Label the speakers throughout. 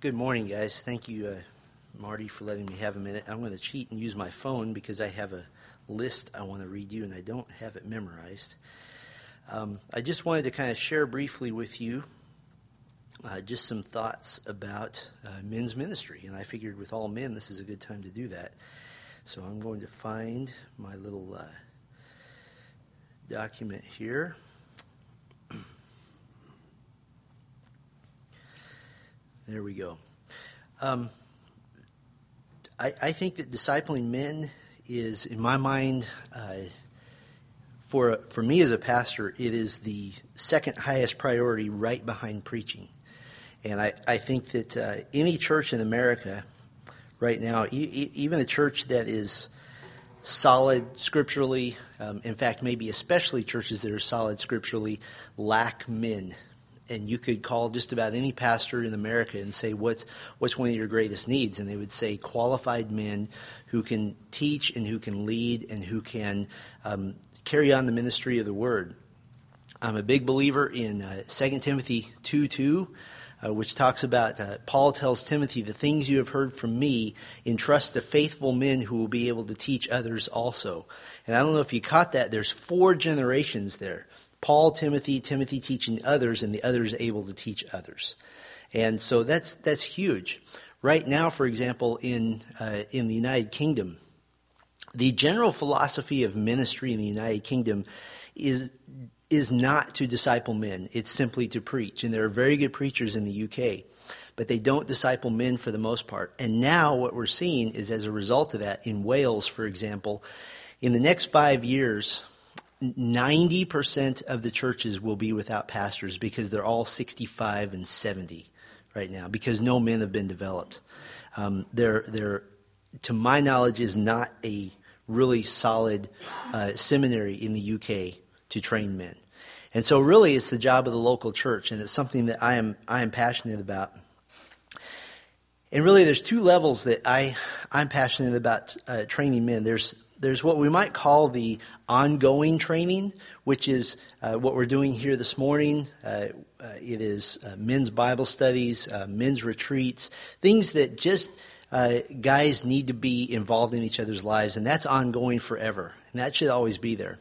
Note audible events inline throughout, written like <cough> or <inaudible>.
Speaker 1: Good morning, guys. Thank you, uh, Marty, for letting me have a minute. I'm going to cheat and use my phone because I have a list I want to read you and I don't have it memorized. Um, I just wanted to kind of share briefly with you uh, just some thoughts about uh, men's ministry. And I figured with all men, this is a good time to do that. So I'm going to find my little uh, document here. There we go. Um, I, I, think that discipling men is, in my mind, uh, for for me as a pastor, it is the second highest priority, right behind preaching. And I, I think that uh, any church in America right now, e- even a church that is solid scripturally, um, in fact, maybe especially churches that are solid scripturally, lack men and you could call just about any pastor in America and say, what's, what's one of your greatest needs? And they would say qualified men who can teach and who can lead and who can um, carry on the ministry of the word. I'm a big believer in uh, 2 Timothy 2 2. Uh, which talks about uh, Paul tells Timothy, the things you have heard from me, entrust to faithful men who will be able to teach others also. And I don't know if you caught that. There's four generations there. Paul, Timothy, Timothy teaching others, and the others able to teach others. And so that's that's huge. Right now, for example, in uh, in the United Kingdom, the general philosophy of ministry in the United Kingdom is is not to disciple men. It's simply to preach. And there are very good preachers in the UK, but they don't disciple men for the most part. And now what we're seeing is as a result of that, in Wales, for example, in the next five years, 90% of the churches will be without pastors because they're all 65 and 70 right now because no men have been developed. Um, there, there, to my knowledge, is not a really solid uh, seminary in the UK to train men. And so, really, it's the job of the local church, and it's something that I am, I am passionate about. And really, there's two levels that I, I'm passionate about uh, training men. There's there's what we might call the ongoing training, which is uh, what we're doing here this morning. Uh, uh, it is uh, men's Bible studies, uh, men's retreats, things that just uh, guys need to be involved in each other's lives, and that's ongoing forever, and that should always be there.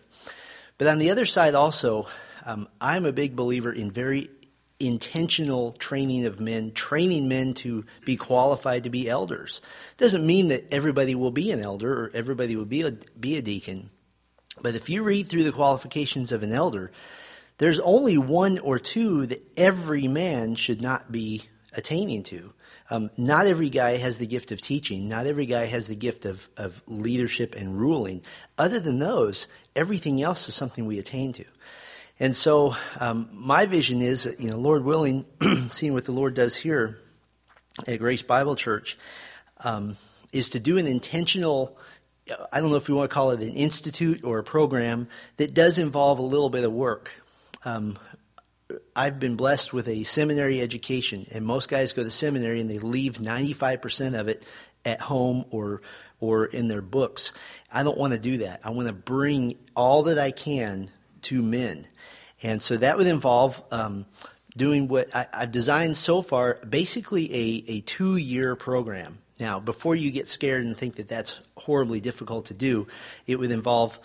Speaker 1: But on the other side, also, um, I'm a big believer in very intentional training of men, training men to be qualified to be elders. Doesn't mean that everybody will be an elder or everybody will be a, be a deacon. But if you read through the qualifications of an elder, there's only one or two that every man should not be attaining to. Um, not every guy has the gift of teaching. Not every guy has the gift of, of leadership and ruling. Other than those, everything else is something we attain to. And so, um, my vision is, you know, Lord willing, <clears throat> seeing what the Lord does here at Grace Bible Church, um, is to do an intentional. I don't know if we want to call it an institute or a program that does involve a little bit of work. Um, I've been blessed with a seminary education, and most guys go to seminary and they leave 95% of it at home or or in their books. I don't want to do that. I want to bring all that I can to men. And so that would involve um, doing what I, have designed so far basically a, a two year program. Now, before you get scared and think that that's horribly difficult to do, it would involve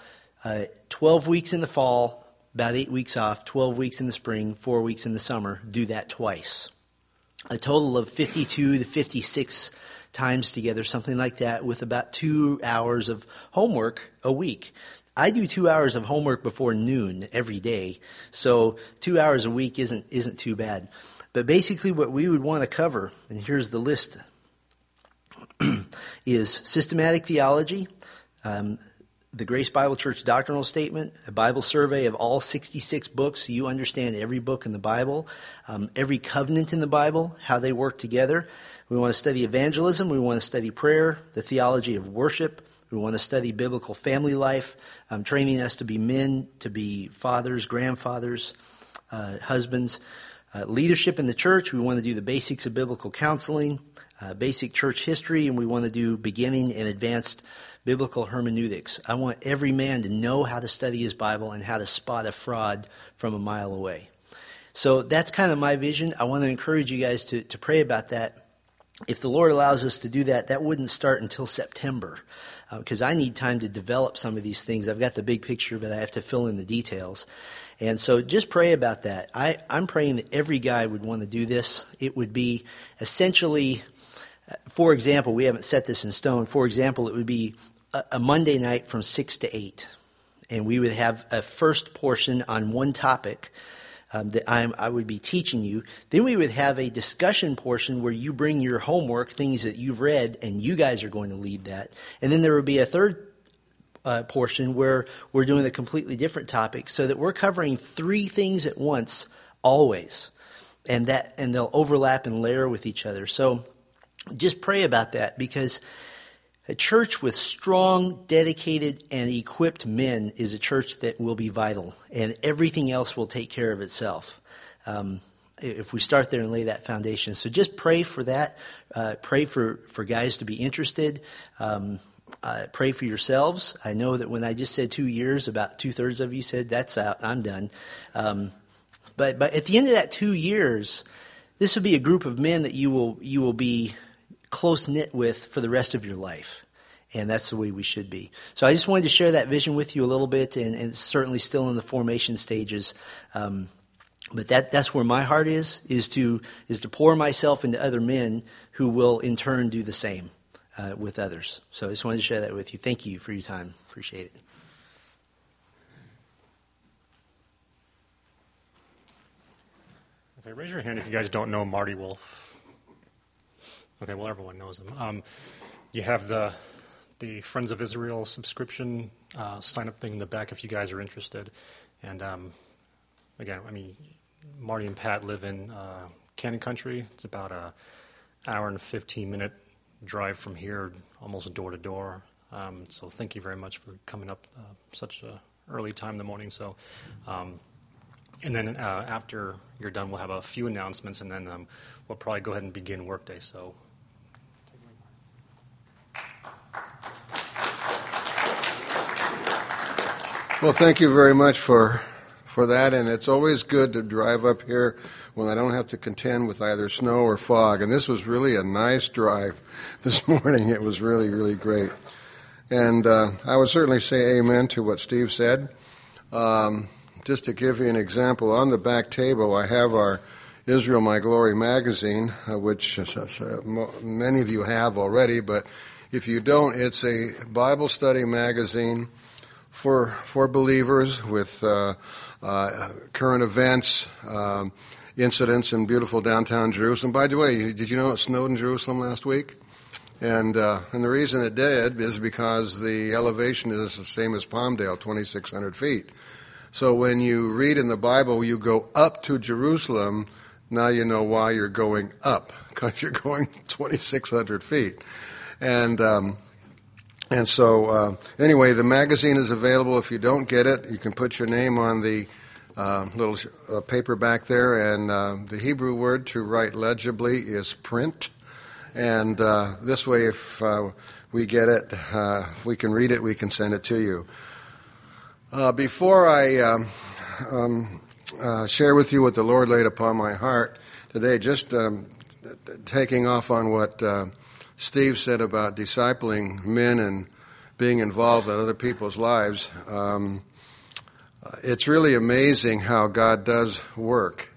Speaker 1: uh, 12 weeks in the fall, about eight weeks off, 12 weeks in the spring, four weeks in the summer. Do that twice. A total of 52 to 56 times together, something like that, with about two hours of homework a week. I do two hours of homework before noon every day, so two hours a week isn't isn't too bad. But basically, what we would want to cover, and here's the list, <clears throat> is systematic theology, um, the Grace Bible Church doctrinal statement, a Bible survey of all 66 books so you understand every book in the Bible, um, every covenant in the Bible, how they work together. We want to study evangelism, we want to study prayer, the theology of worship, we want to study biblical family life, um, training us to be men, to be fathers, grandfathers, uh, husbands. Uh, leadership in the church, we want to do the basics of biblical counseling, uh, basic church history, and we want to do beginning and advanced biblical hermeneutics. I want every man to know how to study his Bible and how to spot a fraud from a mile away. So that's kind of my vision. I want to encourage you guys to, to pray about that if the Lord allows us to do that, that wouldn't start until September because uh, I need time to develop some of these things. I've got the big picture, but I have to fill in the details. And so just pray about that. I, I'm praying that every guy would want to do this. It would be essentially, uh, for example, we haven't set this in stone. For example, it would be a, a Monday night from 6 to 8. And we would have a first portion on one topic um, that I'm, I would be teaching you. Then we would have a discussion portion where you bring your homework, things that you've read, and you guys are going to lead that. And then there would be a third uh, portion where we're doing a completely different topic, so that we're covering three things at once, always, and that and they'll overlap and layer with each other. So just pray about that because a church with strong, dedicated, and equipped men is a church that will be vital, and everything else will take care of itself. Um, if we start there and lay that foundation. So just pray for that. Uh, pray for, for guys to be interested. Um, uh, pray for yourselves. I know that when I just said two years, about two thirds of you said, That's out, I'm done. Um, but, but at the end of that two years, this will be a group of men that you will, you will be close knit with for the rest of your life. And that's the way we should be. So I just wanted to share that vision with you a little bit, and, and certainly still in the formation stages. Um, but that, that's where my heart is, is to, is to pour myself into other men who will in turn do the same uh, with others. So I just wanted to share that with you. Thank you for your time. Appreciate it.
Speaker 2: Okay, raise your hand if you guys don't know Marty Wolf. Okay, well, everyone knows them. Um, you have the the Friends of Israel subscription uh, sign up thing in the back if you guys are interested. And um, again, I mean, Marty and Pat live in uh, Canyon Country. It's about a hour and 15 minute drive from here, almost door to door. Um, so thank you very much for coming up uh, such a early time in the morning. So, um, and then uh, after you're done, we'll have a few announcements, and then um, we'll probably go ahead and begin workday. So
Speaker 3: Well, thank you very much for for that, and it's always good to drive up here when I don't have to contend with either snow or fog. And this was really a nice drive <laughs> this morning. It was really, really great. And uh, I would certainly say amen to what Steve said. Um, just to give you an example, on the back table I have our Israel My Glory magazine, uh, which uh, many of you have already, but if you don't, it's a Bible study magazine for for believers with uh, uh, current events, um, incidents in beautiful downtown Jerusalem. By the way, did you know it snowed in Jerusalem last week? And uh, and the reason it did is because the elevation is the same as Palmdale, 2,600 feet. So when you read in the Bible, you go up to Jerusalem. Now you know why you're going up because you're <laughs> going 2,600 feet. And um, and so, uh, anyway, the magazine is available. If you don't get it, you can put your name on the uh, little uh, paper back there. And uh, the Hebrew word to write legibly is print. And uh, this way, if uh, we get it, if we can read it, we can send it to you. before I um, um, share with you what the Lord laid upon my heart today, just um, taking off on what. Steve said about discipling men and being involved in other people's lives, um, it's really amazing how God does work.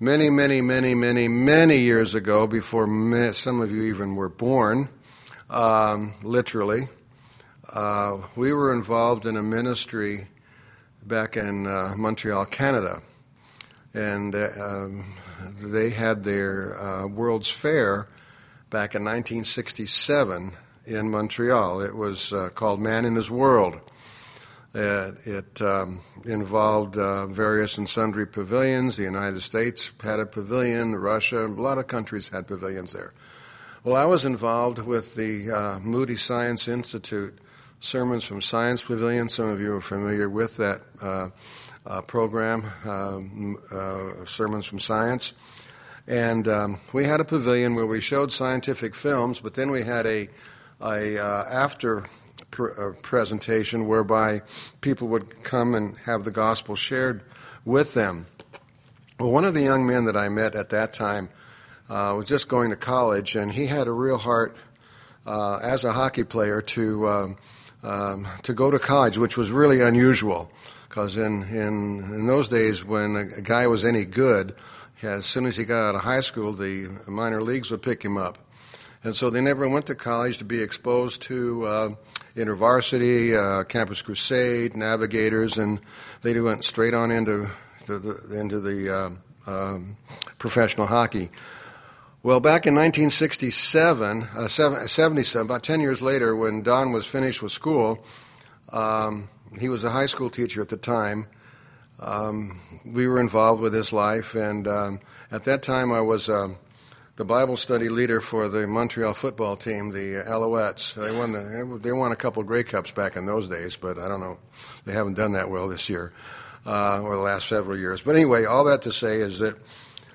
Speaker 3: Many, many, many, many, many years ago, before some of you even were born, um, literally, uh, we were involved in a ministry back in uh, Montreal, Canada. And uh, they had their uh, World's Fair back in 1967 in Montreal. It was uh, called Man in His World. Uh, it um, involved uh, various and sundry pavilions. The United States had a pavilion, Russia, and a lot of countries had pavilions there. Well, I was involved with the uh, Moody Science Institute Sermons from Science Pavilion. Some of you are familiar with that uh, uh, program, um, Sermons from Science. And um, we had a pavilion where we showed scientific films, but then we had a, a uh, after pr- uh, presentation whereby people would come and have the gospel shared with them. Well, one of the young men that I met at that time uh, was just going to college, and he had a real heart uh, as a hockey player to um, um, to go to college, which was really unusual, because in, in in those days when a, a guy was any good, as soon as he got out of high school, the minor leagues would pick him up, and so they never went to college to be exposed to. Uh, InterVarsity, uh, Campus Crusade, Navigators, and they went straight on into the, into the uh, um, professional hockey. Well, back in 1967, uh, 77, about 10 years later, when Don was finished with school, um, he was a high school teacher at the time. Um, we were involved with his life, and um, at that time I was um, the Bible study leader for the Montreal football team, the Alouettes. They won, the, they won a couple of Grey Cups back in those days, but I don't know. They haven't done that well this year uh, or the last several years. But anyway, all that to say is that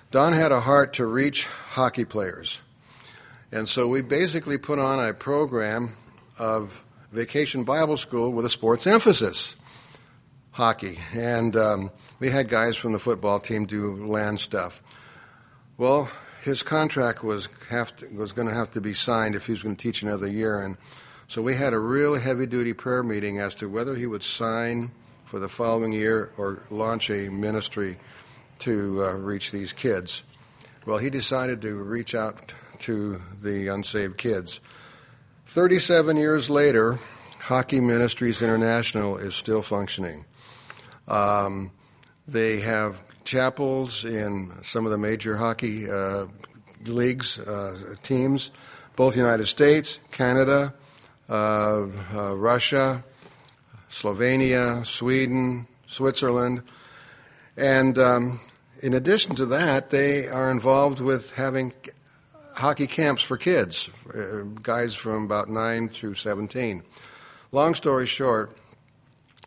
Speaker 3: Don had a heart to reach hockey players. And so we basically put on a program of vacation Bible school with a sports emphasis hockey. And um, we had guys from the football team do land stuff. Well, his contract was have to, was going to have to be signed if he was going to teach another year, and so we had a real heavy duty prayer meeting as to whether he would sign for the following year or launch a ministry to uh, reach these kids. Well, he decided to reach out to the unsaved kids. 37 years later, Hockey Ministries International is still functioning. Um, they have chapels in some of the major hockey uh, leagues, uh, teams, both United States, Canada, uh, uh, Russia, Slovenia, Sweden, Switzerland. And um, in addition to that, they are involved with having hockey camps for kids, uh, guys from about 9 to 17. Long story short,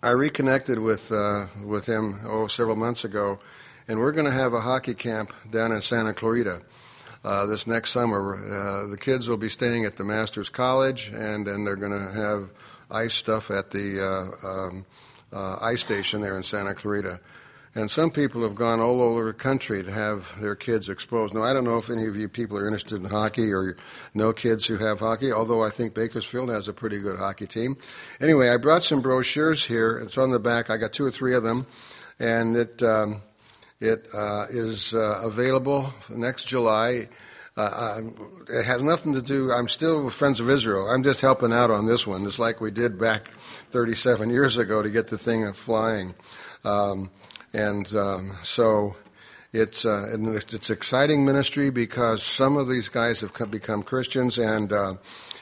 Speaker 3: I reconnected with, uh, with him oh, several months ago, and we're going to have a hockey camp down in Santa Clarita. Uh, this next summer. Uh, the kids will be staying at the Masters College, and then they're going to have ice stuff at the uh, um, uh, ice station there in Santa Clarita. And some people have gone all over the country to have their kids exposed. Now, I don't know if any of you people are interested in hockey or know kids who have hockey, although I think Bakersfield has a pretty good hockey team. Anyway, I brought some brochures here. It's on the back. I got two or three of them. And it, um, it uh, is uh, available next July. Uh, it has nothing to do. I'm still with Friends of Israel. I'm just helping out on this one, It's like we did back 37 years ago to get the thing flying. Um, and um, so it's uh, it's exciting ministry because some of these guys have become Christians, and uh,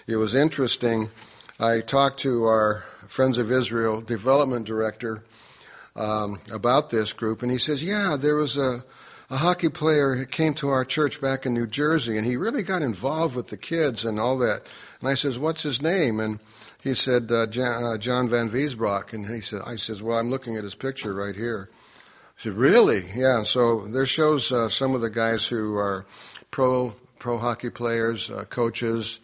Speaker 3: it was interesting. I talked to our Friends of Israel development director um, about this group, and he says, "Yeah, there was a." A hockey player who came to our church back in New Jersey, and he really got involved with the kids and all that. And I says, "What's his name?" And he said, uh, John, uh, Vanbiesbrouck. And he said, "I says, well, I'm looking at his picture right here." I said, "Really? Yeah." So there shows uh, some of the guys who are pro pro hockey players, uh, coaches,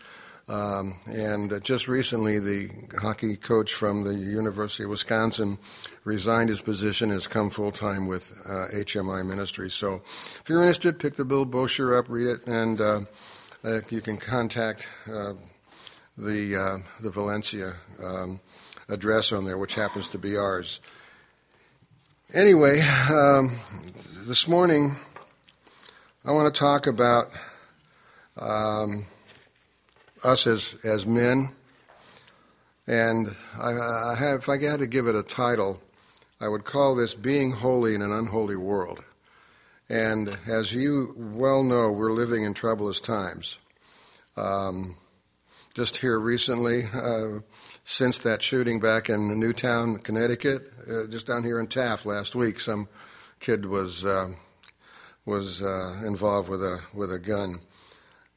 Speaker 3: um, and just recently, the hockey coach from the University of Wisconsin resigned his position has come full time with uh, HMI Ministry. So, if you're interested, pick the bill brochure up, read it, and uh, uh, you can contact uh, the uh, the Valencia um, address on there, which happens to be ours. Anyway, um, this morning I want to talk about. Um, us as, as men. And I, I have, if I had to give it a title, I would call this Being Holy in an Unholy World. And as you well know, we're living in troublous times. Um, just here recently, uh, since that shooting back in Newtown, Connecticut, uh, just down here in Taft last week, some kid was uh, was uh, involved with a with a gun.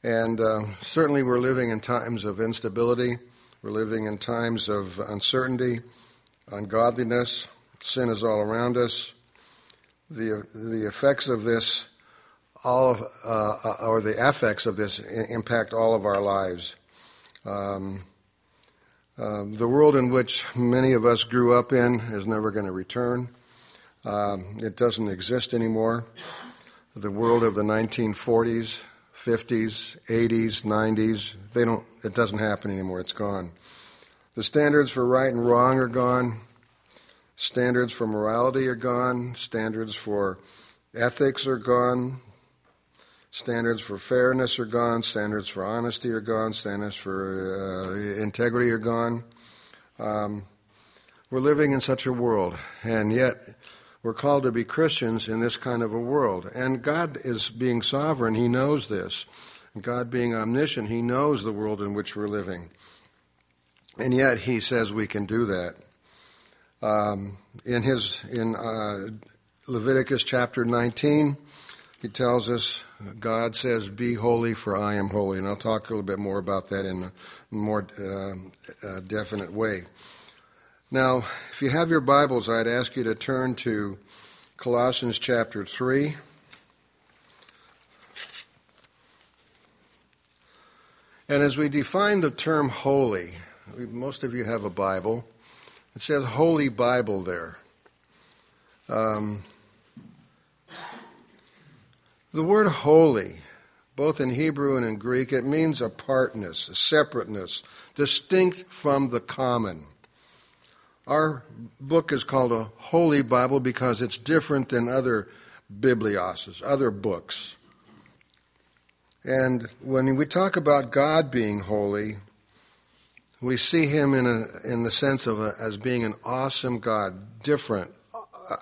Speaker 3: And uh, certainly, we're living in times of instability. We're living in times of uncertainty, ungodliness. Sin is all around us. The, the effects of this, all of, uh, or the effects of this, impact all of our lives. Um, uh, the world in which many of us grew up in is never going to return. Um, it doesn't exist anymore. The world of the 1940s, 50s, 80s, 90s. They don't, it doesn't happen anymore. It's gone. The standards for right and wrong are gone. Standards for morality are gone. Standards for ethics are gone. Standards for fairness are gone. Standards for honesty are gone. Standards for uh, integrity are gone. Um, we're living in such a world, and yet we're called to be Christians in this kind of a world. And God is being sovereign, He knows this. And God being omniscient, He knows the world in which we're living. And yet He says we can do that. Um, in his in uh, Leviticus chapter 19, he tells us, God says, Be holy, for I am holy. And I'll talk a little bit more about that in a more uh, uh, definite way. Now, if you have your Bibles, I'd ask you to turn to Colossians chapter 3. And as we define the term holy, most of you have a Bible. It says Holy Bible there. Um, the word holy, both in Hebrew and in Greek, it means apartness, a separateness, distinct from the common. Our book is called a Holy Bible because it's different than other biblioses, other books. And when we talk about God being holy, we see him in, a, in the sense of a, as being an awesome God, different,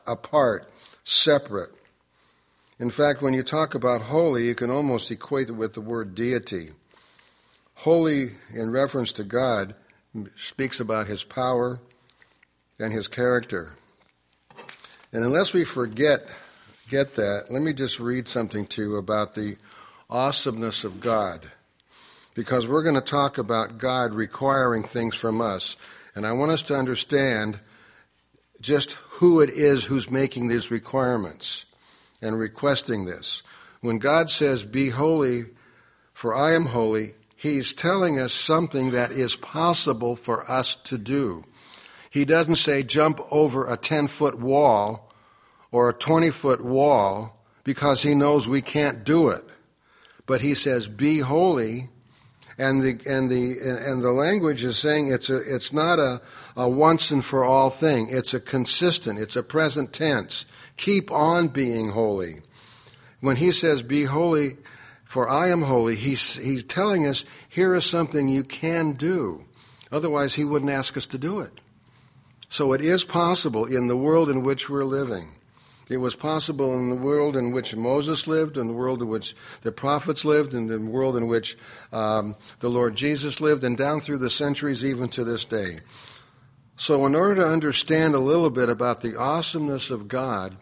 Speaker 3: apart, separate. In fact, when you talk about holy, you can almost equate it with the word deity. Holy, in reference to God, speaks about his power, and his character. And unless we forget get that, let me just read something to you about the awesomeness of God. Because we're going to talk about God requiring things from us. And I want us to understand just who it is who's making these requirements and requesting this. When God says, Be holy, for I am holy, He's telling us something that is possible for us to do. He doesn't say jump over a 10 foot wall or a 20 foot wall because he knows we can't do it. But he says, be holy. And the, and the, and the language is saying it's, a, it's not a, a once and for all thing. It's a consistent, it's a present tense. Keep on being holy. When he says, be holy, for I am holy, he's, he's telling us here is something you can do. Otherwise, he wouldn't ask us to do it. So it is possible in the world in which we're living. It was possible in the world in which Moses lived, in the world in which the prophets lived, in the world in which um, the Lord Jesus lived, and down through the centuries, even to this day. So, in order to understand a little bit about the awesomeness of God,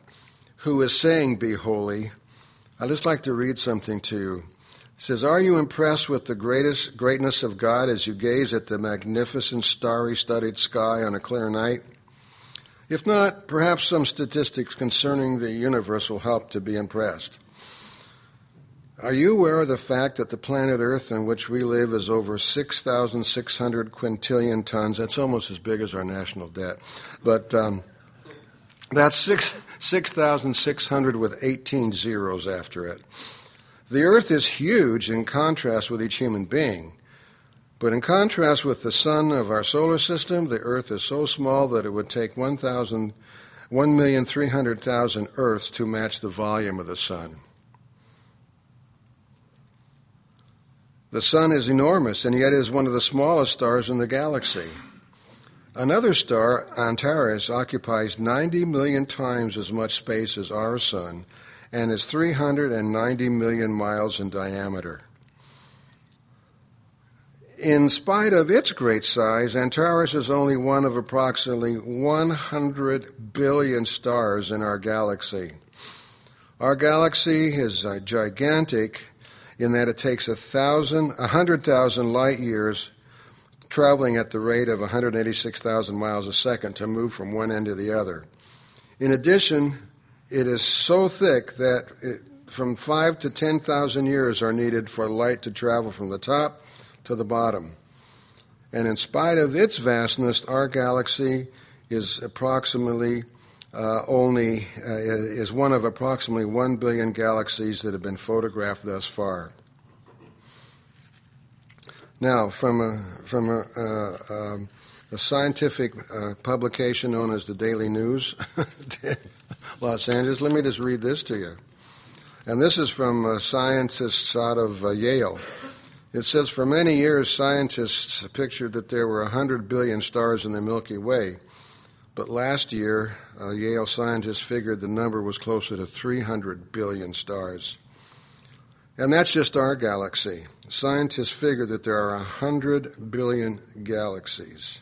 Speaker 3: who is saying, Be holy, I'd just like to read something to you. It says, Are you impressed with the greatest greatness of God as you gaze at the magnificent starry studded sky on a clear night? If not, perhaps some statistics concerning the universe will help to be impressed. Are you aware of the fact that the planet Earth in which we live is over 6,600 quintillion tons? That's almost as big as our national debt. But um, that's 6,600 with 18 zeros after it. The Earth is huge in contrast with each human being. But in contrast with the sun of our solar system, the Earth is so small that it would take 1,300,000 Earths to match the volume of the sun. The sun is enormous and yet is one of the smallest stars in the galaxy. Another star, Antares, occupies 90 million times as much space as our sun and is 390 million miles in diameter. In spite of its great size, Antares is only one of approximately 100 billion stars in our galaxy. Our galaxy is uh, gigantic in that it takes a thousand, a hundred thousand light years traveling at the rate of 186,000 miles a second to move from one end to the other. In addition, it is so thick that it, from five to 10,000 years are needed for light to travel from the top to the bottom. And in spite of its vastness, our galaxy is approximately uh, only uh, is one of approximately one billion galaxies that have been photographed thus far. Now, from a, from a, uh, um, a scientific uh, publication known as the Daily News, <laughs> Los Angeles, let me just read this to you. And this is from uh, scientists out of Yale. It says For many years, scientists pictured that there were 100 billion stars in the Milky Way. But last year, uh, Yale scientists figured the number was closer to 300 billion stars. And that's just our galaxy. Scientists figure that there are 100 billion galaxies.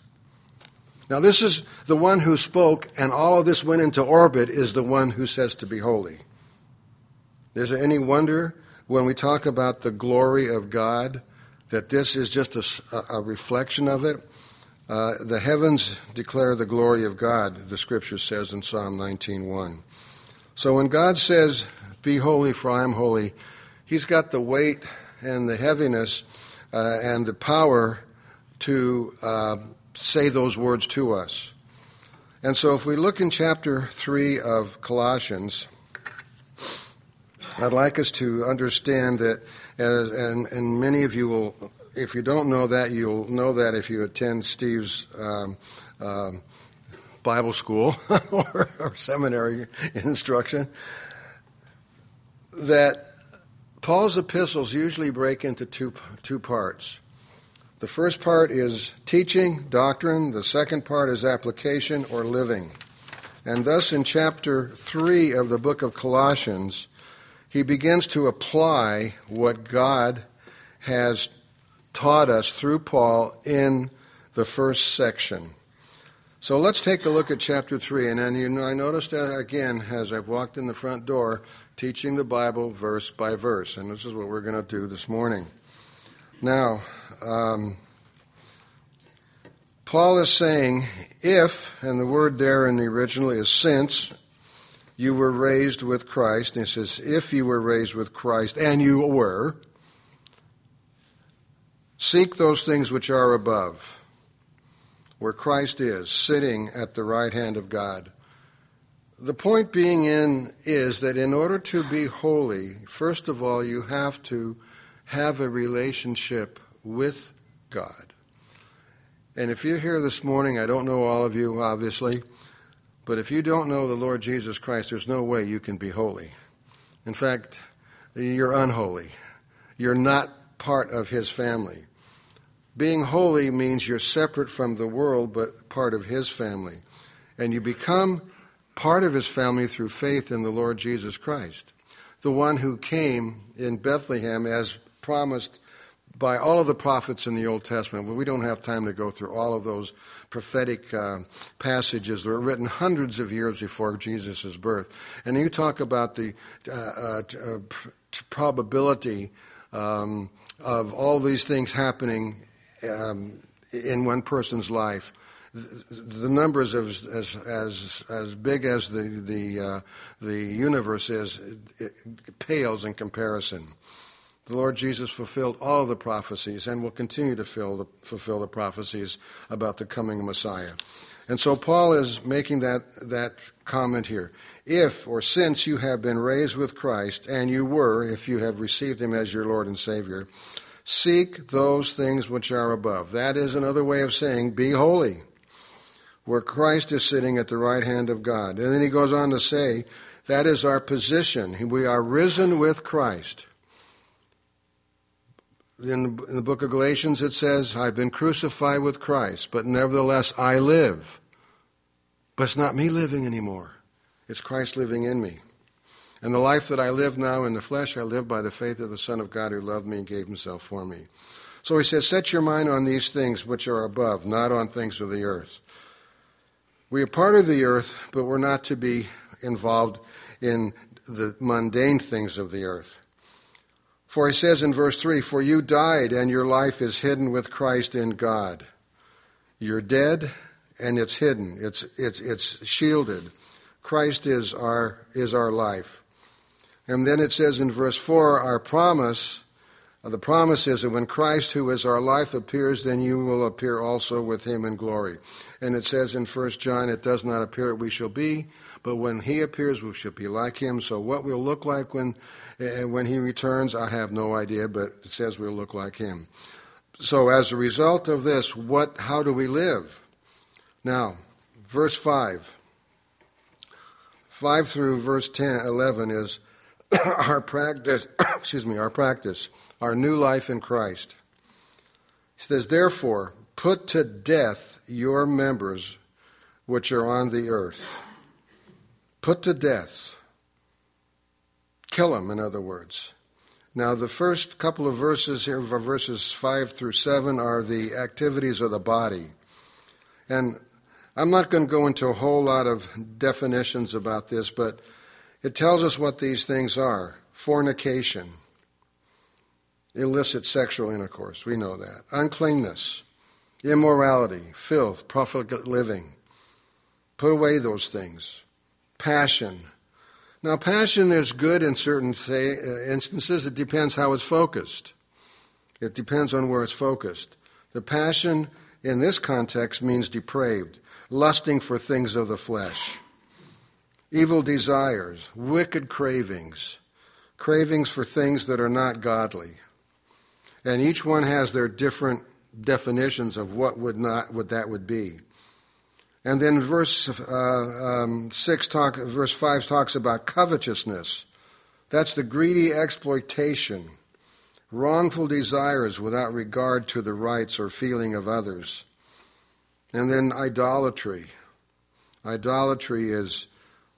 Speaker 3: Now, this is the one who spoke, and all of this went into orbit, is the one who says to be holy. Is there any wonder when we talk about the glory of God that this is just a, a reflection of it? Uh, the heavens declare the glory of God, the scripture says in Psalm 19.1. So when God says, Be holy, for I am holy, He's got the weight and the heaviness uh, and the power to uh, say those words to us. And so, if we look in chapter 3 of Colossians, I'd like us to understand that, as, and, and many of you will, if you don't know that, you'll know that if you attend Steve's um, um, Bible school <laughs> or, or seminary instruction, that Paul's epistles usually break into two, two parts. The first part is teaching, doctrine. The second part is application or living. And thus, in chapter 3 of the book of Colossians, he begins to apply what God has taught us through Paul in the first section. So let's take a look at chapter 3. And then you know, I noticed that again as I've walked in the front door teaching the Bible verse by verse. And this is what we're going to do this morning. Now, um, Paul is saying, if, and the word there in the original is since, you were raised with Christ, and he says, if you were raised with Christ, and you were, seek those things which are above, where Christ is, sitting at the right hand of God. The point being in is that in order to be holy, first of all, you have to have a relationship with God. And if you're here this morning, I don't know all of you, obviously, but if you don't know the Lord Jesus Christ, there's no way you can be holy. In fact, you're unholy. You're not part of His family. Being holy means you're separate from the world, but part of His family. And you become part of his family through faith in the Lord Jesus Christ, the one who came in Bethlehem as promised by all of the prophets in the Old Testament. But we don't have time to go through all of those prophetic uh, passages that were written hundreds of years before Jesus' birth. And you talk about the uh, uh, uh, probability um, of all these things happening um, in one person's life the numbers as as as as big as the the uh, the universe is it, pales in comparison. The Lord Jesus fulfilled all the prophecies and will continue to the, fulfill the prophecies about the coming Messiah. And so Paul is making that that comment here. If or since you have been raised with Christ, and you were, if you have received him as your Lord and Savior, seek those things which are above. That is another way of saying, be holy where Christ is sitting at the right hand of God. And then he goes on to say, that is our position. We are risen with Christ. In the book of Galatians, it says, I've been crucified with Christ, but nevertheless I live. But it's not me living anymore, it's Christ living in me. And the life that I live now in the flesh, I live by the faith of the Son of God who loved me and gave himself for me. So he says, Set your mind on these things which are above, not on things of the earth. We are part of the earth, but we're not to be involved in the mundane things of the earth. For he says in verse 3 For you died, and your life is hidden with Christ in God. You're dead, and it's hidden, it's, it's, it's shielded. Christ is our, is our life. And then it says in verse 4 Our promise the promise is that when Christ, who is our life, appears, then you will appear also with him in glory. And it says in 1 John, it does not appear that we shall be, but when he appears, we shall be like him. So what we'll look like when, uh, when he returns, I have no idea, but it says we'll look like him. so as a result of this, what, how do we live? Now, verse 5. 5 through verse 10, 11 is <coughs> our practice, <coughs> excuse me, our practice, our new life in Christ. He says, Therefore, put to death your members which are on the earth. Put to death. Kill them, in other words. Now, the first couple of verses here, verses 5 through 7, are the activities of the body. And I'm not going to go into a whole lot of definitions about this, but it tells us what these things are fornication, illicit sexual intercourse, we know that, uncleanness, immorality, filth, profligate living. Put away those things. Passion. Now, passion is good in certain say, uh, instances. It depends how it's focused. It depends on where it's focused. The passion in this context means depraved, lusting for things of the flesh evil desires, wicked cravings, cravings for things that are not godly. And each one has their different definitions of what would not what that would be. And then verse uh, um, six talk, verse five talks about covetousness. That's the greedy exploitation, wrongful desires without regard to the rights or feeling of others. And then idolatry. Idolatry is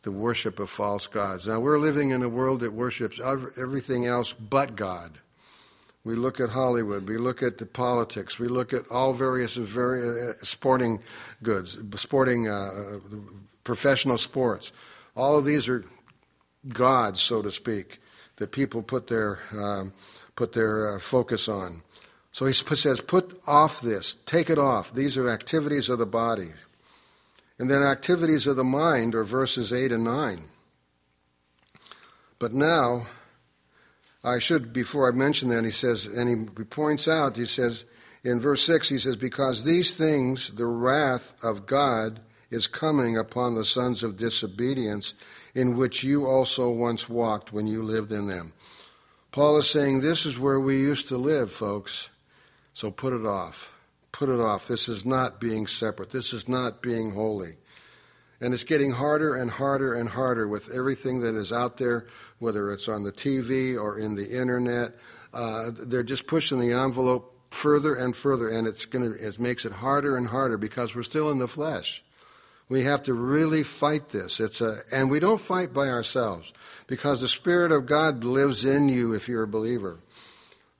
Speaker 3: the worship of false gods. Now, we're living in a world that worships everything else but God. We look at Hollywood, we look at the politics, we look at all various very, uh, sporting goods, sporting uh, professional sports. All of these are gods, so to speak, that people put their, um, put their uh, focus on. So he says, put off this, take it off. These are activities of the body. And then activities of the mind are verses 8 and 9. But now, I should, before I mention that, he says, and he points out, he says, in verse 6, he says, Because these things, the wrath of God is coming upon the sons of disobedience, in which you also once walked when you lived in them. Paul is saying, This is where we used to live, folks. So put it off put it off. This is not being separate. This is not being holy. And it's getting harder and harder and harder with everything that is out there, whether it's on the TV or in the internet. Uh, they're just pushing the envelope further and further, and it's going to it makes it harder and harder because we're still in the flesh. We have to really fight this. It's a, and we don't fight by ourselves because the Spirit of God lives in you if you're a believer.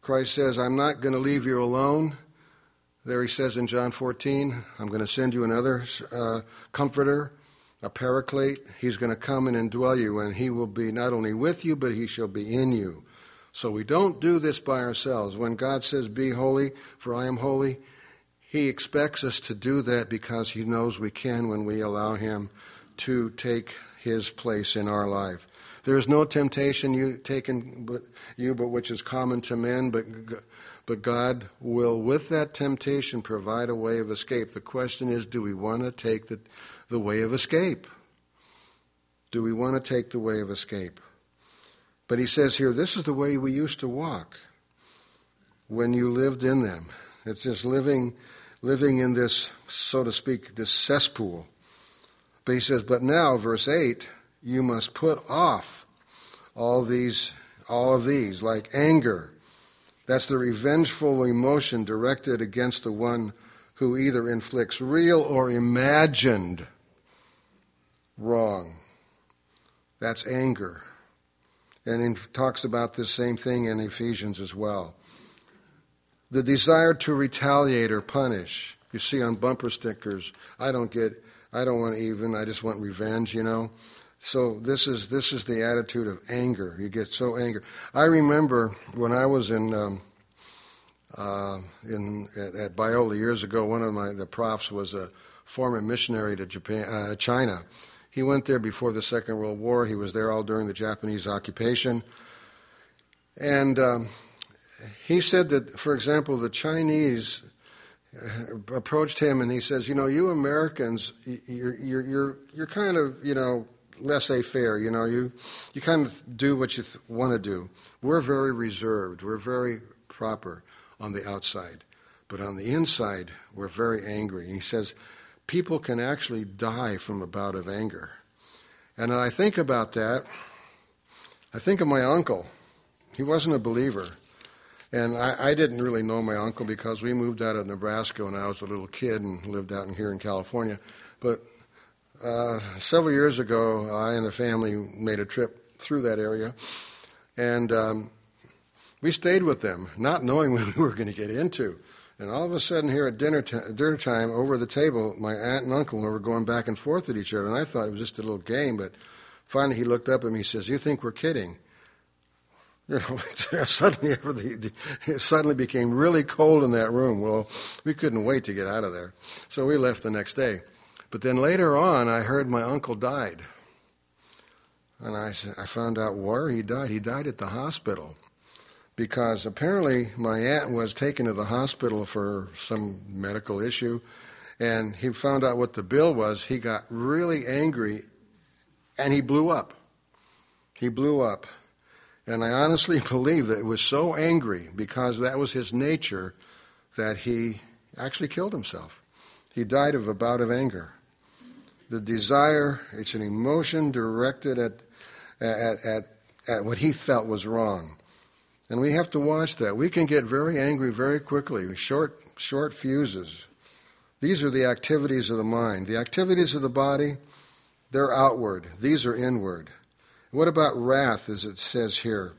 Speaker 3: Christ says, I'm not going to leave you alone. There he says in John 14, I'm going to send you another uh, comforter, a paraclete. He's going to come and indwell you, and he will be not only with you, but he shall be in you. So we don't do this by ourselves. When God says, Be holy, for I am holy, he expects us to do that because he knows we can when we allow him to take his place in our life. There is no temptation you taken but you but which is common to men, but but God will, with that temptation, provide a way of escape. The question is do we want to take the, the way of escape? Do we want to take the way of escape? But he says here, this is the way we used to walk when you lived in them. It's just living, living in this, so to speak, this cesspool. But he says, but now, verse 8, you must put off all these, all of these, like anger, that's the revengeful emotion directed against the one who either inflicts real or imagined wrong. That's anger. And he talks about this same thing in Ephesians as well. The desire to retaliate or punish. You see on bumper stickers, I don't get, I don't want even, I just want revenge, you know. So this is this is the attitude of anger. You get so angry. I remember when I was in um, uh, in at, at, Biola years ago. One of my the profs was a former missionary to Japan, uh, China. He went there before the Second World War. He was there all during the Japanese occupation, and um, he said that, for example, the Chinese uh, approached him and he says, "You know, you Americans, you're you're you're, you're kind of you know." Laissez-faire. You know, you you kind of do what you th- want to do. We're very reserved. We're very proper on the outside. but on the inside, we're very angry. And he says, people can actually die from a bout of anger. And I think about that. I think of my uncle. He wasn't a believer. And I, I, didn't really know my uncle because we moved out of Nebraska when I was a little kid and lived out in here in California. But uh, several years ago, I and the family made a trip through that area. And um, we stayed with them, not knowing <laughs> what we were going to get into. And all of a sudden, here at dinner, t- dinner time, over the table, my aunt and uncle were going back and forth at each other. And I thought it was just a little game, but finally he looked up at me and says, You think we're kidding? <laughs> You know, suddenly <laughs> it suddenly became really cold in that room. Well, we couldn't wait to get out of there. So we left the next day. But then later on, I heard my uncle died. And I, I found out where he died. He died at the hospital because apparently my aunt was taken to the hospital for some medical issue, and he found out what the bill was. He got really angry, and he blew up. He blew up. And I honestly <laughs> believe that it was so angry because that was his nature that he actually killed himself. He died of a bout of anger. The desire, it's an emotion directed at, at, at, at what he felt was wrong. And we have to watch that. We can get very angry very quickly, short, short fuses. These are the activities of the mind. The activities of the body, they're outward, these are inward. What about wrath, as it says here?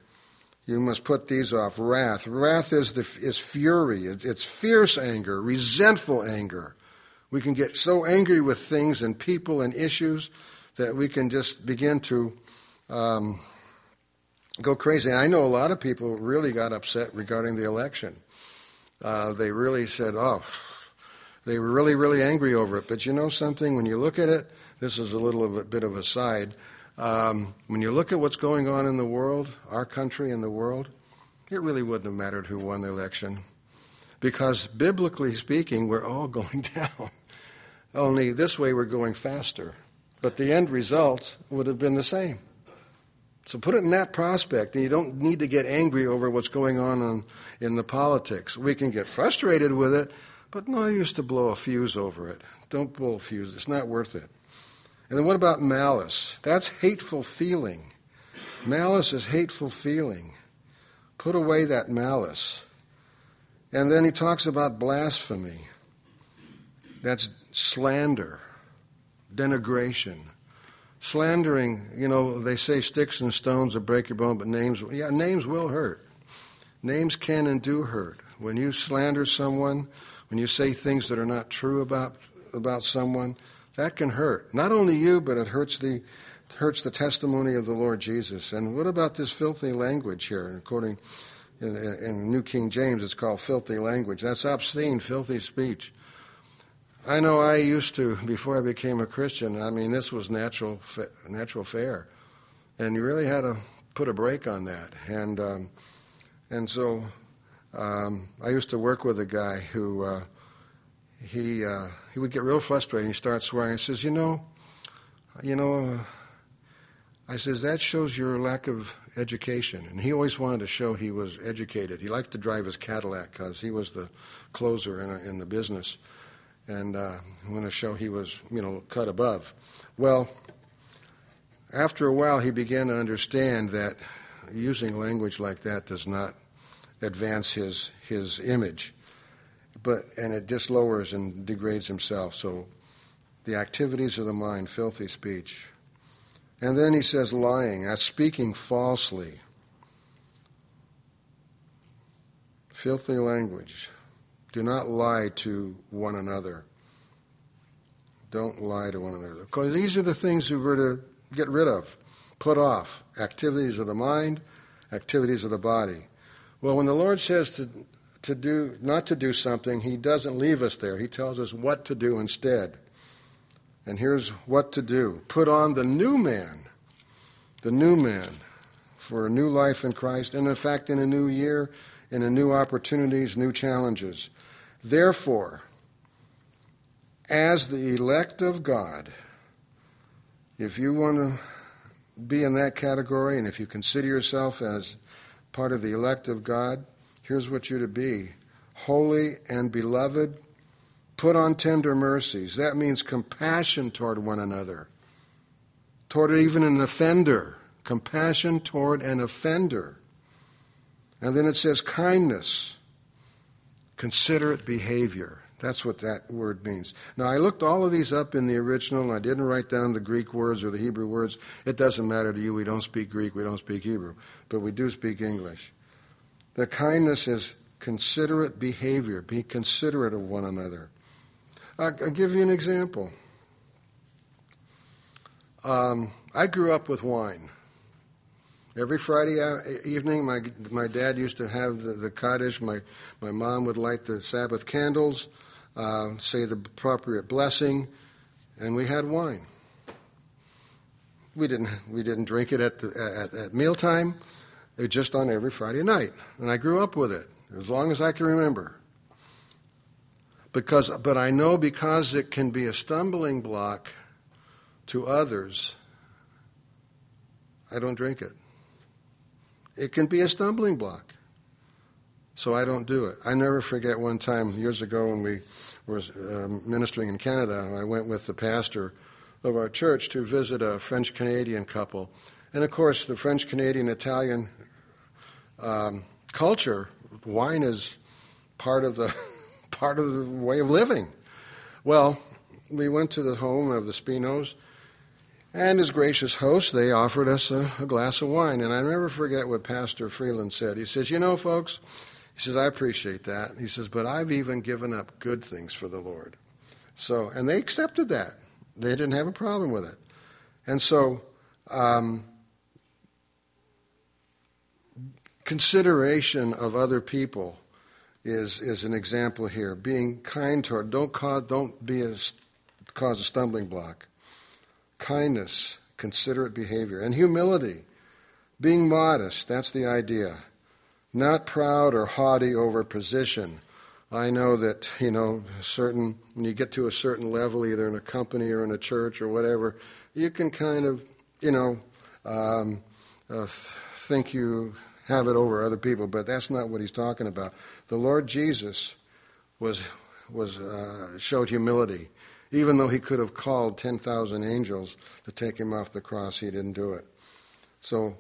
Speaker 3: You must put these off. Wrath. Wrath is, the, is fury, it's, it's fierce anger, resentful anger. We can get so angry with things and people and issues that we can just begin to um, go crazy. I know a lot of people really got upset regarding the election. Uh, they really said, oh, they were really, really angry over it. But you know something? When you look at it, this is a little of a bit of a side. Um, when you look at what's going on in the world, our country and the world, it really wouldn't have mattered who won the election. Because biblically speaking, we're all <laughs> going down. Only this way we're going faster. But the end result would have been the same. So put it in that prospect, and you don't need to get angry over what's going on in, in the politics. We can get frustrated with it, but no use to blow a fuse over it. Don't blow a fuse. It's not worth it. And then what about malice? That's hateful feeling. Malice is hateful feeling. Put away that malice. And then he talks about blasphemy. That's slander, denigration slandering, you know, they say sticks and stones will break your bone, but names, yeah, names will hurt. Names can and do hurt. When you slander someone, when you say things that are not true about about someone, that can hurt. Not only you, but it hurts the hurts the testimony of the Lord Jesus. And what about this filthy language here? According in, in New King James, it's called filthy language. That's obscene, filthy speech. I know I used to before I became a Christian. I mean, this was natural natural fare, and you really had to put a break on that. And um, and so um, I used to work with a guy who uh, he uh, he would get real frustrated. He start swearing. He says, "You know, you know." Uh, I says that shows your lack of education, and he always wanted to show he was educated. He liked to drive his Cadillac because he was the closer in, a, in the business and uh, I'm going to show he was, you know, cut above. Well, after a while, he began to understand that using language like that does not advance his his image, but and it dislowers and degrades himself. So, the activities of the mind, filthy speech, and then he says lying, that's speaking falsely, filthy language. Do not lie to one another. Don't lie to one another. Because these are the things we were to get rid of, put off. Activities of the mind, activities of the body. Well, when the Lord says to, to do, not to do something, He doesn't leave us there. He tells us what to do instead. And here's what to do put on the new man, the new man, for a new life in Christ, and in fact, in a new year, in a new opportunities, new challenges. Therefore, as the elect of God, if you want to be in that category and if you consider yourself as part of the elect of God, here's what you're to be holy, and beloved. Put on tender mercies. That means compassion toward one another, toward even an offender. Compassion toward an offender. And then it says kindness, considerate behavior. That's what that word means. Now, I looked all of these up in the original, and I didn't write down the Greek words or the Hebrew words. It doesn't matter to you. We don't speak Greek, we don't speak Hebrew, but we do speak English. The kindness is considerate behavior. Be considerate of one another. I'll, I'll give you an example. Um, I grew up with wine. Every Friday evening, my, my dad used to have the, the. My, my mom would light the Sabbath candles, uh, say the appropriate blessing, and we had wine. We didn't, we didn't drink it at, the, at, at mealtime. It was just on every Friday night. And I grew up with it as long as I can remember. Because, but I know because it can be a stumbling block to others, I don't drink it. It can be a stumbling block. So I don't do it. I never forget one time years ago when we were uh, ministering in Canada, I went with the pastor of our church to visit a French Canadian couple. And of course, the French Canadian Italian um, culture, wine is part of the <laughs> part of the way of living. Well, we went to the home of the Spinos, and as gracious hosts, they offered us a, a glass of wine. And I never forget what Pastor Freeland said. He says, You know, folks, he says, I appreciate that. He says, but I've even given up good things for the Lord. So, and they accepted that. They didn't have a problem with it. And so, um, consideration of other people is, is an example here. Being kind toward, don't cause, don't be a, cause a stumbling block kindness, considerate behavior, and humility. Being modest, that's the idea. Not proud or haughty over position. I know that, you know, certain, when you get to a certain level, either in a company or in a church or whatever, you can kind of, you know, um, uh, think you have it over other people, but that's not what he's talking about. The Lord Jesus was, was, uh, showed humility. Even though he could have called 10,000 angels to take him off the cross, he didn't do it. So,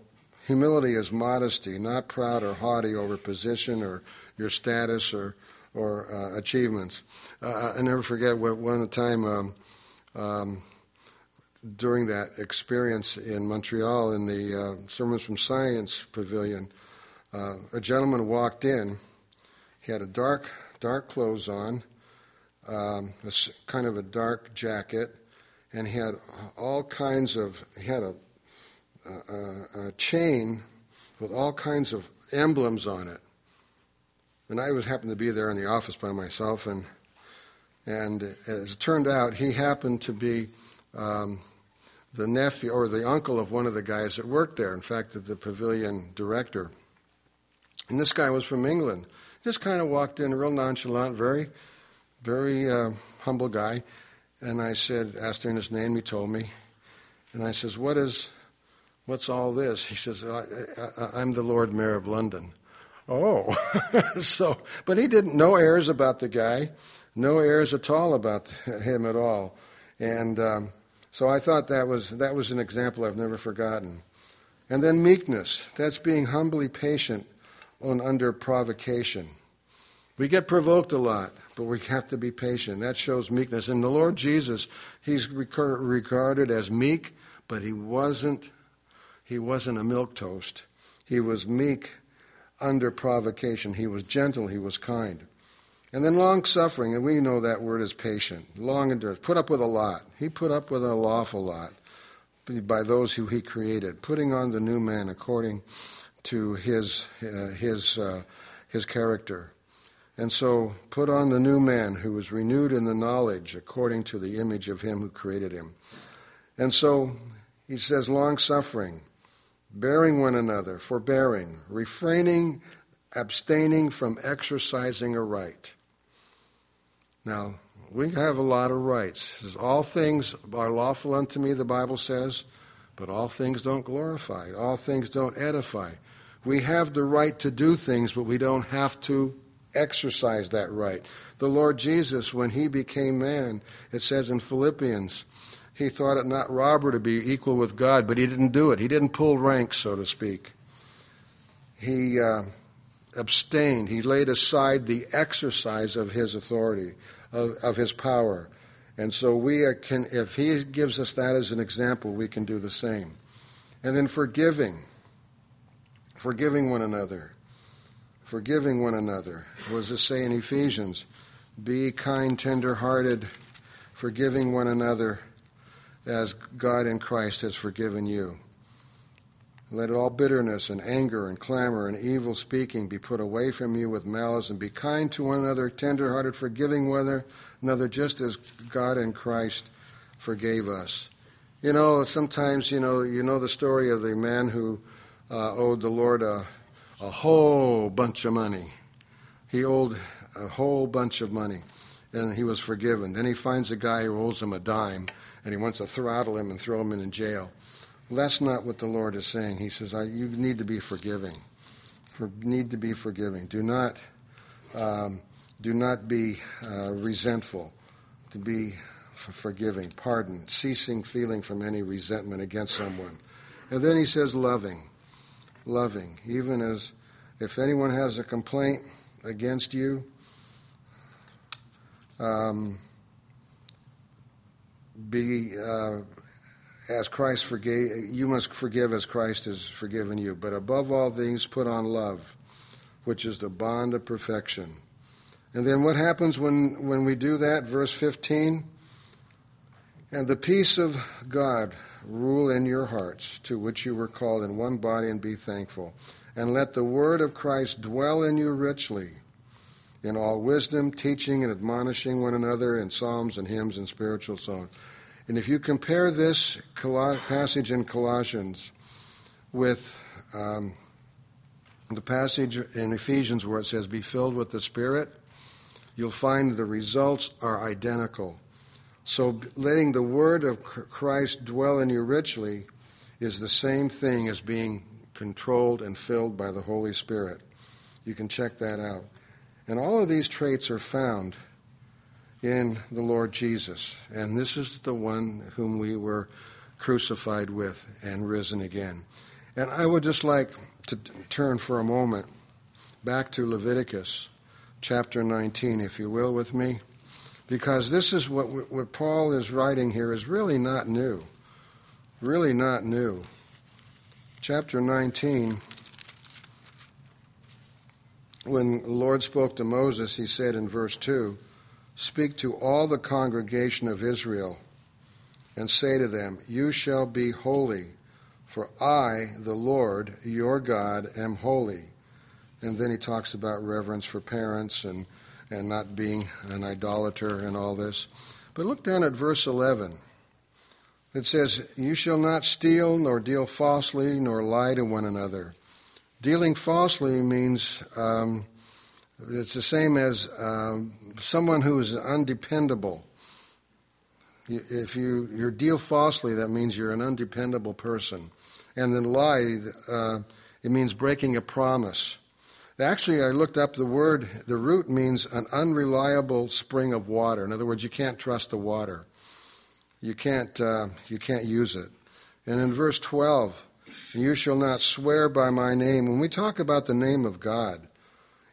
Speaker 3: humility is modesty, not proud or haughty over position or your status or, or uh, achievements. Uh, I never forget one time um, um, during that experience in Montreal in the uh, Sermons from Science Pavilion, uh, a gentleman walked in. He had a dark, dark clothes on um, a, kind of a dark jacket, and he had all kinds of, he had a, a, a chain with all kinds of emblems on it. And I was happened to be there in the office by myself, and and as it turned out, he happened to be um, the nephew or the uncle of one of the guys that worked there. In fact, the pavilion director. And this guy was from England. Just kind of walked in, real nonchalant, very very uh, humble guy. And I said, asked him his name. He told me, and I says, "What is, what's all this?" He says, I, am the Lord Mayor of London." Oh, <laughs> so but he didn't no airs about the guy, no airs at all about him at all, and um, so I thought that was that was an example I've never forgotten. And then meekness, that's being humbly patient on under provocation. We get provoked a lot, but we have to be patient. That shows meekness. And the Lord Jesus, he's regarded as meek, but he wasn't he wasn't a milk toast. He was meek under provocation. He was gentle, he was kind. And then long suffering, and we know that word is patient. Long endurance. Put up with a lot. He put up with an awful lot by those who he created, putting on the new man according to his uh, his uh, his character. And so put on the new man who was renewed in the knowledge according to the image of him who created him. And so he says, long suffering, bearing one another, forbearing, refraining, abstaining from exercising a right. Now, we have a lot of rights. All things are lawful unto me, the Bible says, but all things don't glorify. All things don't edify. We have the right to do things, but we don't have to exercise that right. The Lord Jesus, when he became man, it says in Philippians, he thought it not robbery to be equal with God, but he didn't do it. He didn't pull ranks, so to speak. He uh, abstained. He laid aside the exercise of his authority, of, of his power. And so we can, if he gives us that as an example, we can do the same. And then forgiving, forgiving one another, forgiving one another. What does it say in Ephesians? Be kind, tender-hearted, forgiving one another as God in Christ has forgiven you. Let all bitterness and anger and clamor and evil speaking be put away from you with malice, and be kind to one another, tender-hearted, forgiving one another, just as God in Christ forgave us. You know, sometimes you know you know the story of the man who uh, owed the Lord a, a whole bunch of money. He owed a whole bunch of money, and he was forgiven. Then he finds a guy who owes him a dime, and he wants to throttle him and throw him in jail. That's not what the Lord is saying. He says, You need to be forgiving. For, need to be forgiving. Do not, um, do not be uh, resentful. To be forgiving, pardon, ceasing feeling from any resentment against someone. And then he says, loving. Loving. Even as if anyone has a complaint against you, um, be uh, as Christ forgave, you must forgive as Christ has forgiven you. But above all things, put on love, which is the bond of perfection. And then what happens when, when we do that? Verse 15. And the peace of God rule in your hearts, to which you were called in one body, and be thankful. And let the word of Christ dwell in you richly, in all wisdom, teaching and admonishing one another in psalms and hymns and spiritual songs and if you compare this passage in Colossians with um, the passage in Ephesians where it says, Be filled with the Spirit, you'll find the results are identical. So, letting the Word of Christ dwell in you richly is the same thing as being controlled and filled by the Holy Spirit. You can check that out. And all of these traits are found in the Lord Jesus. And this is the one whom we were crucified with and risen again. And I would just like to turn for a moment back to Leviticus chapter 19, if you will, with me, because this is what, what Paul is writing here is really not new. Really not new. Chapter 19, when the Lord spoke to Moses, he said in verse 2, Speak to all the congregation of Israel and say to them, You shall be holy, for I, the Lord, your God, am holy. And then he talks about reverence for parents and, and not being an idolater and all this. But look down at verse 11. It says, You shall not steal, nor deal falsely, nor lie to one another. Dealing falsely means um, it's the same as um, someone who is undependable. If you, you deal falsely, that means you're an undependable person. And then lie, uh, it means breaking a promise. Actually, I looked up the word, the root means an unreliable spring of water. In other words, you can't trust the water. You can't, uh, you can't use it. And in verse 12, you shall not swear by my name. When we talk about the name of God,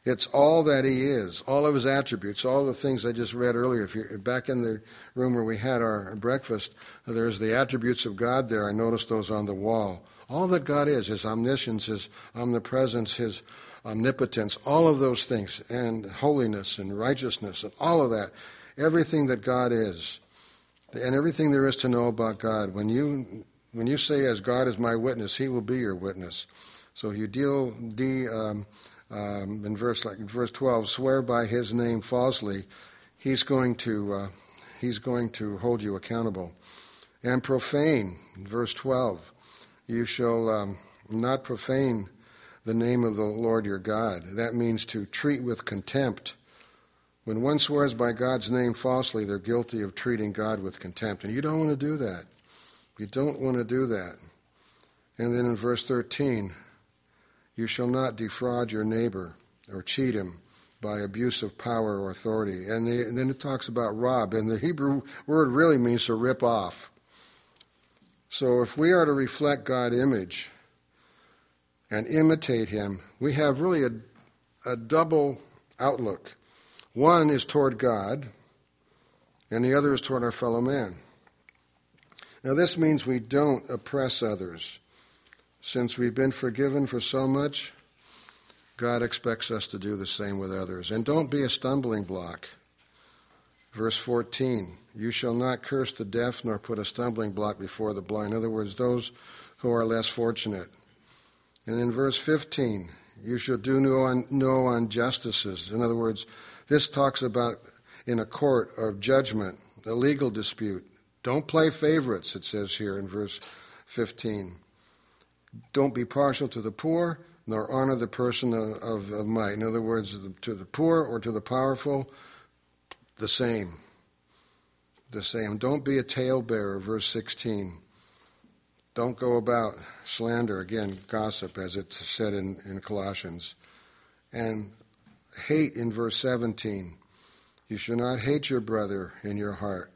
Speaker 3: it's all that he is, all of his attributes, all the things I just read earlier. If you're back in the room where we had our breakfast, there's the attributes of God there. I noticed those on the wall. All that God is, his omniscience, his omnipresence, his omnipotence, all of those things, and holiness and righteousness, and all of that. Everything that God is, and everything there is to know about God. When you when you say, "As God is my witness," He will be your witness. So you deal de, um, um, in verse like in verse 12, swear by his name falsely, he's going to uh, he's going to hold you accountable. And profane, verse 12, you shall um, not profane the name of the Lord your God. That means to treat with contempt. When one swears by God's name falsely, they're guilty of treating God with contempt. And you don't want to do that. You don't want to do that. And then in verse 13, you shall not defraud your neighbor or cheat him, by abuse of power or authority. And, the, and, then it talks about rob, and the Hebrew word really means to rip off. So if we are to reflect God's image and imitate Him, we have really a, a double outlook. One is toward God, and the other is toward our fellow man. Now, this means we don't oppress others. Since we've been forgiven for so much, God expects us to do the same with others. And don't be a stumbling block. Verse 14 You shall not curse the deaf nor put a stumbling block before the blind. In other words, those who are less fortunate. And in verse 15, you shall do no, no injustices. In other words, this talks about in a court of judgment, a legal dispute. Don't play favorites, it says here in verse 15. Don't be partial to the poor nor honor the person of, of, of might. In other words, to the poor or to the powerful, the same. The same. Don't be a talebearer, verse 16. Don't go about slander, again, gossip, as it's said in, in Colossians. And hate in verse 17. You shall not hate your brother in your heart.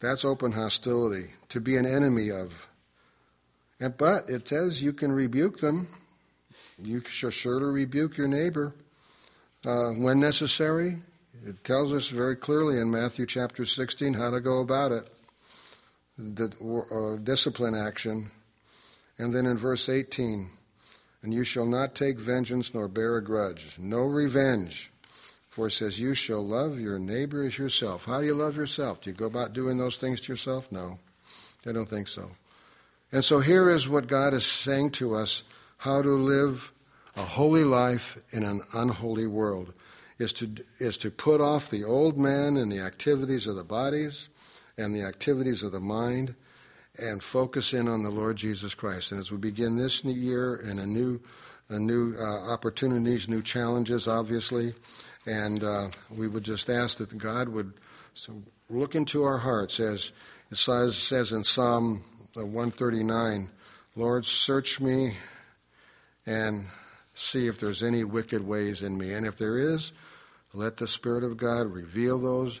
Speaker 3: That's open hostility, to be an enemy of. And, but it says you can rebuke them. You shall surely rebuke your neighbor uh, when necessary. It tells us very clearly in Matthew chapter 16 how to go about it, Uh, discipline action. And then in verse 18, and you shall not take vengeance nor bear a grudge, no revenge. For it says, You shall love your neighbor as yourself. How do you love yourself? Do you go about doing those things to yourself? No, I don't think so. And so here is what God is saying to us how to live a holy life in an unholy world is to, is to put off the old man and the activities of the bodies and the activities of the mind and focus in on the Lord Jesus Christ. And as we begin this new year and a new, a new uh, opportunities, new challenges, obviously, and uh, we would just ask that God would so look into our hearts as it says, says in Psalm 139, Lord, search me and see if there's any wicked ways in me. And if there is, let the Spirit of God reveal those.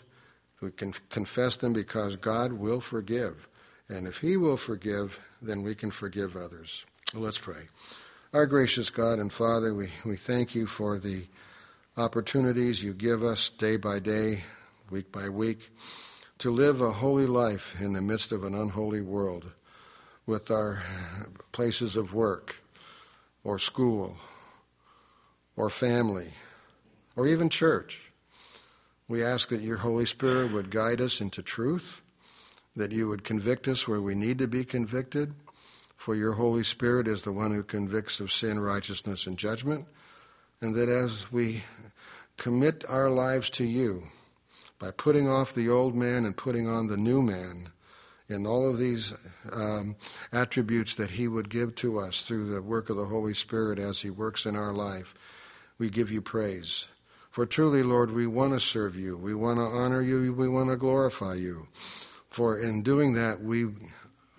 Speaker 3: We can confess them because God will forgive. And if He will forgive, then we can forgive others. Let's pray. Our gracious God and Father, we, we thank you for the opportunities you give us day by day, week by week, to live a holy life in the midst of an unholy world with our places of work or school or family or even church. We ask that your Holy Spirit would guide us into truth, that you would convict us where we need to be convicted, for your Holy Spirit is the one who convicts of sin, righteousness, and judgment, and that as we commit our lives to you by putting off the old man and putting on the new man, in all of these um, attributes that He would give to us through the work of the Holy Spirit as He works in our life, we give you praise. For truly, Lord, we want to serve you. We want to honor you. We want to glorify you. For in doing that, we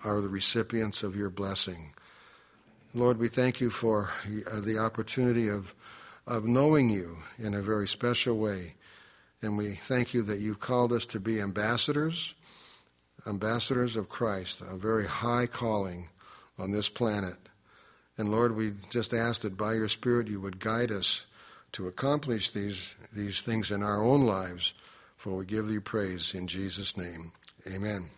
Speaker 3: are the recipients of your blessing. Lord, we thank you for the opportunity of, of knowing you in a very special way. And we thank you that you've called us to be ambassadors ambassadors of Christ, a very high calling on this planet. And Lord, we just ask that by your Spirit you would guide us to accomplish these, these things in our own lives, for we give thee praise in Jesus' name. Amen.